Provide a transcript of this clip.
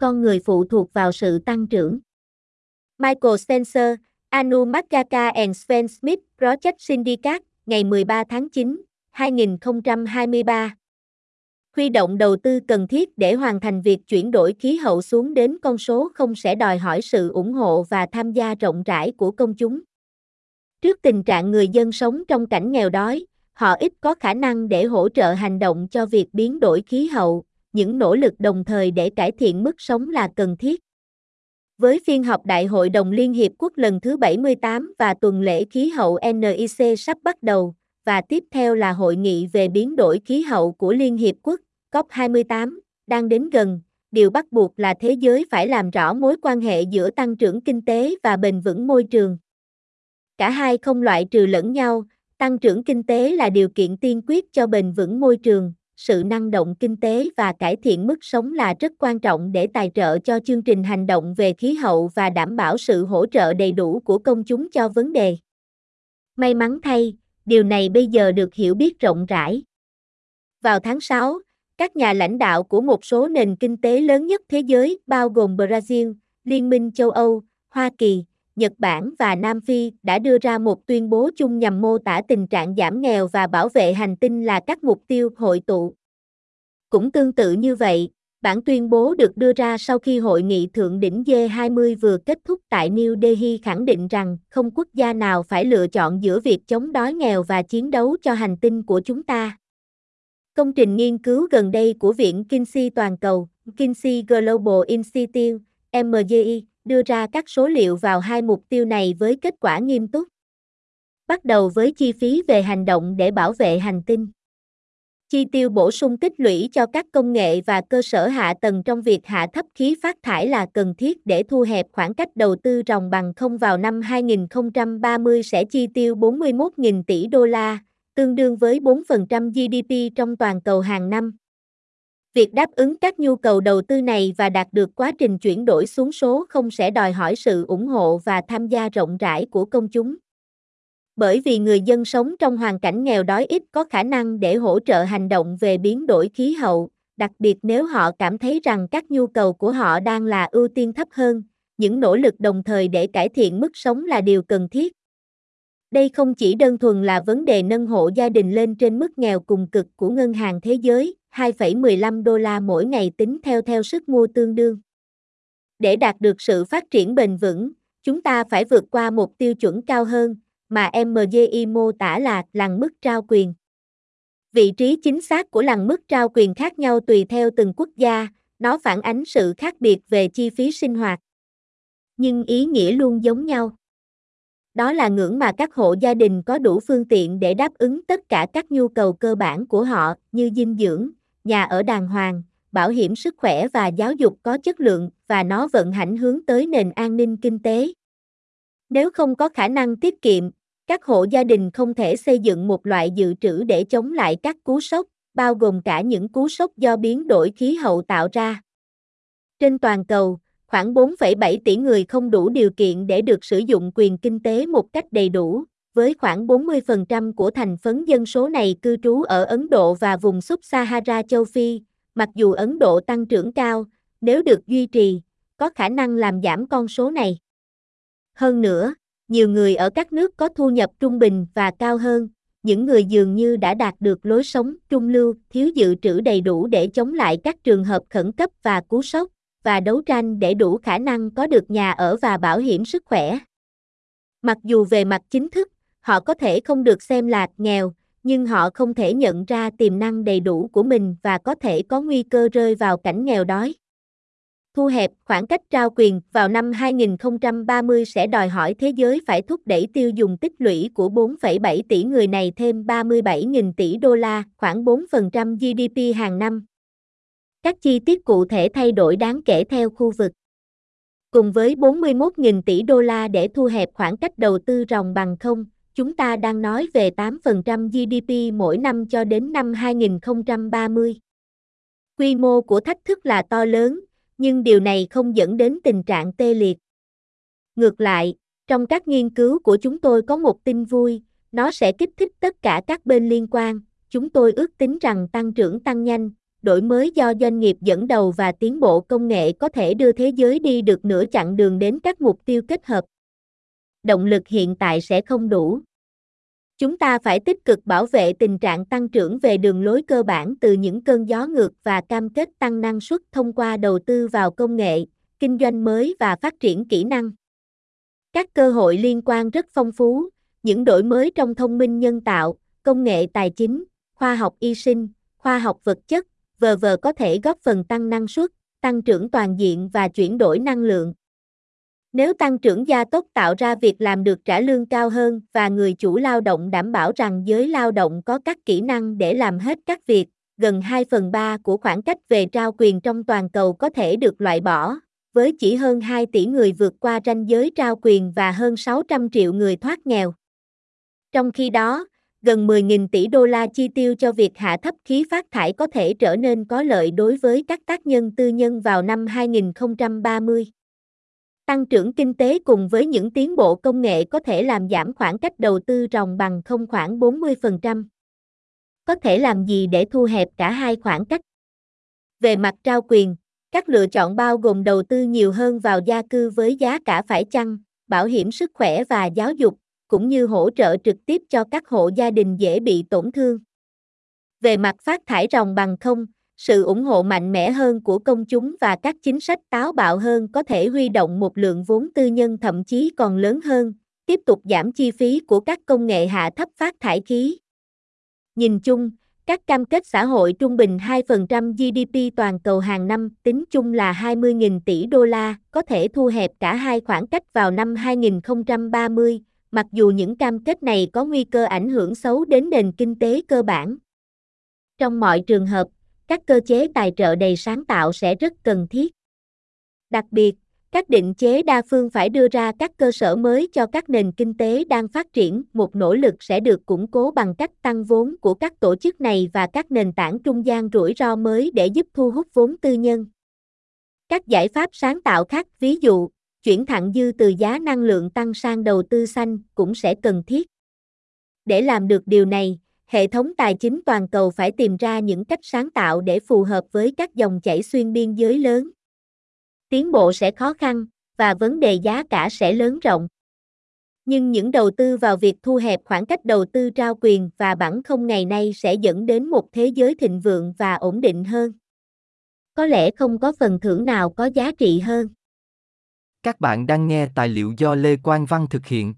con người phụ thuộc vào sự tăng trưởng. Michael Spencer, Anu Magaka and Sven Smith Project Syndicate, ngày 13 tháng 9, 2023. Huy động đầu tư cần thiết để hoàn thành việc chuyển đổi khí hậu xuống đến con số không sẽ đòi hỏi sự ủng hộ và tham gia rộng rãi của công chúng. Trước tình trạng người dân sống trong cảnh nghèo đói, họ ít có khả năng để hỗ trợ hành động cho việc biến đổi khí hậu, những nỗ lực đồng thời để cải thiện mức sống là cần thiết. Với phiên họp Đại hội đồng Liên Hiệp Quốc lần thứ 78 và tuần lễ khí hậu NIC sắp bắt đầu, và tiếp theo là hội nghị về biến đổi khí hậu của Liên Hiệp Quốc, COP28, đang đến gần, điều bắt buộc là thế giới phải làm rõ mối quan hệ giữa tăng trưởng kinh tế và bền vững môi trường. Cả hai không loại trừ lẫn nhau, tăng trưởng kinh tế là điều kiện tiên quyết cho bền vững môi trường, sự năng động kinh tế và cải thiện mức sống là rất quan trọng để tài trợ cho chương trình hành động về khí hậu và đảm bảo sự hỗ trợ đầy đủ của công chúng cho vấn đề. May mắn thay, điều này bây giờ được hiểu biết rộng rãi. Vào tháng 6, các nhà lãnh đạo của một số nền kinh tế lớn nhất thế giới bao gồm Brazil, Liên minh châu Âu, Hoa Kỳ, Nhật Bản và Nam Phi đã đưa ra một tuyên bố chung nhằm mô tả tình trạng giảm nghèo và bảo vệ hành tinh là các mục tiêu hội tụ. Cũng tương tự như vậy, bản tuyên bố được đưa ra sau khi hội nghị thượng đỉnh G20 vừa kết thúc tại New Delhi khẳng định rằng không quốc gia nào phải lựa chọn giữa việc chống đói nghèo và chiến đấu cho hành tinh của chúng ta. Công trình nghiên cứu gần đây của Viện Kinsey Toàn cầu, Kinsey Global Institute, MGI, đưa ra các số liệu vào hai mục tiêu này với kết quả nghiêm túc. Bắt đầu với chi phí về hành động để bảo vệ hành tinh. Chi tiêu bổ sung tích lũy cho các công nghệ và cơ sở hạ tầng trong việc hạ thấp khí phát thải là cần thiết để thu hẹp khoảng cách đầu tư ròng bằng không vào năm 2030 sẽ chi tiêu 41.000 tỷ đô la, tương đương với 4% GDP trong toàn cầu hàng năm. Việc đáp ứng các nhu cầu đầu tư này và đạt được quá trình chuyển đổi xuống số không sẽ đòi hỏi sự ủng hộ và tham gia rộng rãi của công chúng. Bởi vì người dân sống trong hoàn cảnh nghèo đói ít có khả năng để hỗ trợ hành động về biến đổi khí hậu, đặc biệt nếu họ cảm thấy rằng các nhu cầu của họ đang là ưu tiên thấp hơn, những nỗ lực đồng thời để cải thiện mức sống là điều cần thiết. Đây không chỉ đơn thuần là vấn đề nâng hộ gia đình lên trên mức nghèo cùng cực của Ngân hàng Thế giới, 2,15 đô la mỗi ngày tính theo theo sức mua tương đương. Để đạt được sự phát triển bền vững, chúng ta phải vượt qua một tiêu chuẩn cao hơn, mà MGI mô tả là làng mức trao quyền. Vị trí chính xác của làng mức trao quyền khác nhau tùy theo từng quốc gia, nó phản ánh sự khác biệt về chi phí sinh hoạt. Nhưng ý nghĩa luôn giống nhau. Đó là ngưỡng mà các hộ gia đình có đủ phương tiện để đáp ứng tất cả các nhu cầu cơ bản của họ như dinh dưỡng, nhà ở đàng hoàng, bảo hiểm sức khỏe và giáo dục có chất lượng và nó vận hành hướng tới nền an ninh kinh tế. Nếu không có khả năng tiết kiệm, các hộ gia đình không thể xây dựng một loại dự trữ để chống lại các cú sốc, bao gồm cả những cú sốc do biến đổi khí hậu tạo ra. Trên toàn cầu, khoảng 4,7 tỷ người không đủ điều kiện để được sử dụng quyền kinh tế một cách đầy đủ, với khoảng 40% của thành phấn dân số này cư trú ở Ấn Độ và vùng sub-Sahara châu Phi, mặc dù Ấn Độ tăng trưởng cao, nếu được duy trì, có khả năng làm giảm con số này. Hơn nữa, nhiều người ở các nước có thu nhập trung bình và cao hơn, những người dường như đã đạt được lối sống trung lưu, thiếu dự trữ đầy đủ để chống lại các trường hợp khẩn cấp và cú sốc, và đấu tranh để đủ khả năng có được nhà ở và bảo hiểm sức khỏe. Mặc dù về mặt chính thức, họ có thể không được xem là nghèo, nhưng họ không thể nhận ra tiềm năng đầy đủ của mình và có thể có nguy cơ rơi vào cảnh nghèo đói. Thu hẹp khoảng cách trao quyền vào năm 2030 sẽ đòi hỏi thế giới phải thúc đẩy tiêu dùng tích lũy của 4,7 tỷ người này thêm 37.000 tỷ đô la, khoảng 4% GDP hàng năm. Các chi tiết cụ thể thay đổi đáng kể theo khu vực. Cùng với 41.000 tỷ đô la để thu hẹp khoảng cách đầu tư ròng bằng không, chúng ta đang nói về 8% GDP mỗi năm cho đến năm 2030. Quy mô của thách thức là to lớn, nhưng điều này không dẫn đến tình trạng tê liệt. Ngược lại, trong các nghiên cứu của chúng tôi có một tin vui, nó sẽ kích thích tất cả các bên liên quan. Chúng tôi ước tính rằng tăng trưởng tăng nhanh, đổi mới do doanh nghiệp dẫn đầu và tiến bộ công nghệ có thể đưa thế giới đi được nửa chặng đường đến các mục tiêu kết hợp. Động lực hiện tại sẽ không đủ. Chúng ta phải tích cực bảo vệ tình trạng tăng trưởng về đường lối cơ bản từ những cơn gió ngược và cam kết tăng năng suất thông qua đầu tư vào công nghệ, kinh doanh mới và phát triển kỹ năng. Các cơ hội liên quan rất phong phú, những đổi mới trong thông minh nhân tạo, công nghệ tài chính, khoa học y sinh, khoa học vật chất, vờ vờ có thể góp phần tăng năng suất, tăng trưởng toàn diện và chuyển đổi năng lượng. Nếu tăng trưởng gia tốc tạo ra việc làm được trả lương cao hơn và người chủ lao động đảm bảo rằng giới lao động có các kỹ năng để làm hết các việc, gần 2 phần 3 của khoảng cách về trao quyền trong toàn cầu có thể được loại bỏ, với chỉ hơn 2 tỷ người vượt qua ranh giới trao quyền và hơn 600 triệu người thoát nghèo. Trong khi đó, gần 10.000 tỷ đô la chi tiêu cho việc hạ thấp khí phát thải có thể trở nên có lợi đối với các tác nhân tư nhân vào năm 2030. Tăng trưởng kinh tế cùng với những tiến bộ công nghệ có thể làm giảm khoảng cách đầu tư ròng bằng không khoảng 40%. Có thể làm gì để thu hẹp cả hai khoảng cách? Về mặt trao quyền, các lựa chọn bao gồm đầu tư nhiều hơn vào gia cư với giá cả phải chăng, bảo hiểm sức khỏe và giáo dục, cũng như hỗ trợ trực tiếp cho các hộ gia đình dễ bị tổn thương. Về mặt phát thải ròng bằng không, sự ủng hộ mạnh mẽ hơn của công chúng và các chính sách táo bạo hơn có thể huy động một lượng vốn tư nhân thậm chí còn lớn hơn, tiếp tục giảm chi phí của các công nghệ hạ thấp phát thải khí. Nhìn chung, các cam kết xã hội trung bình 2% GDP toàn cầu hàng năm tính chung là 20.000 tỷ đô la, có thể thu hẹp cả hai khoảng cách vào năm 2030, mặc dù những cam kết này có nguy cơ ảnh hưởng xấu đến nền kinh tế cơ bản. Trong mọi trường hợp, các cơ chế tài trợ đầy sáng tạo sẽ rất cần thiết. Đặc biệt, các định chế đa phương phải đưa ra các cơ sở mới cho các nền kinh tế đang phát triển, một nỗ lực sẽ được củng cố bằng cách tăng vốn của các tổ chức này và các nền tảng trung gian rủi ro mới để giúp thu hút vốn tư nhân. Các giải pháp sáng tạo khác, ví dụ, chuyển thẳng dư từ giá năng lượng tăng sang đầu tư xanh cũng sẽ cần thiết. Để làm được điều này, hệ thống tài chính toàn cầu phải tìm ra những cách sáng tạo để phù hợp với các dòng chảy xuyên biên giới lớn. Tiến bộ sẽ khó khăn và vấn đề giá cả sẽ lớn rộng. Nhưng những đầu tư vào việc thu hẹp khoảng cách đầu tư trao quyền và bản không ngày nay sẽ dẫn đến một thế giới thịnh vượng và ổn định hơn. Có lẽ không có phần thưởng nào có giá trị hơn. Các bạn đang nghe tài liệu do Lê Quang Văn thực hiện.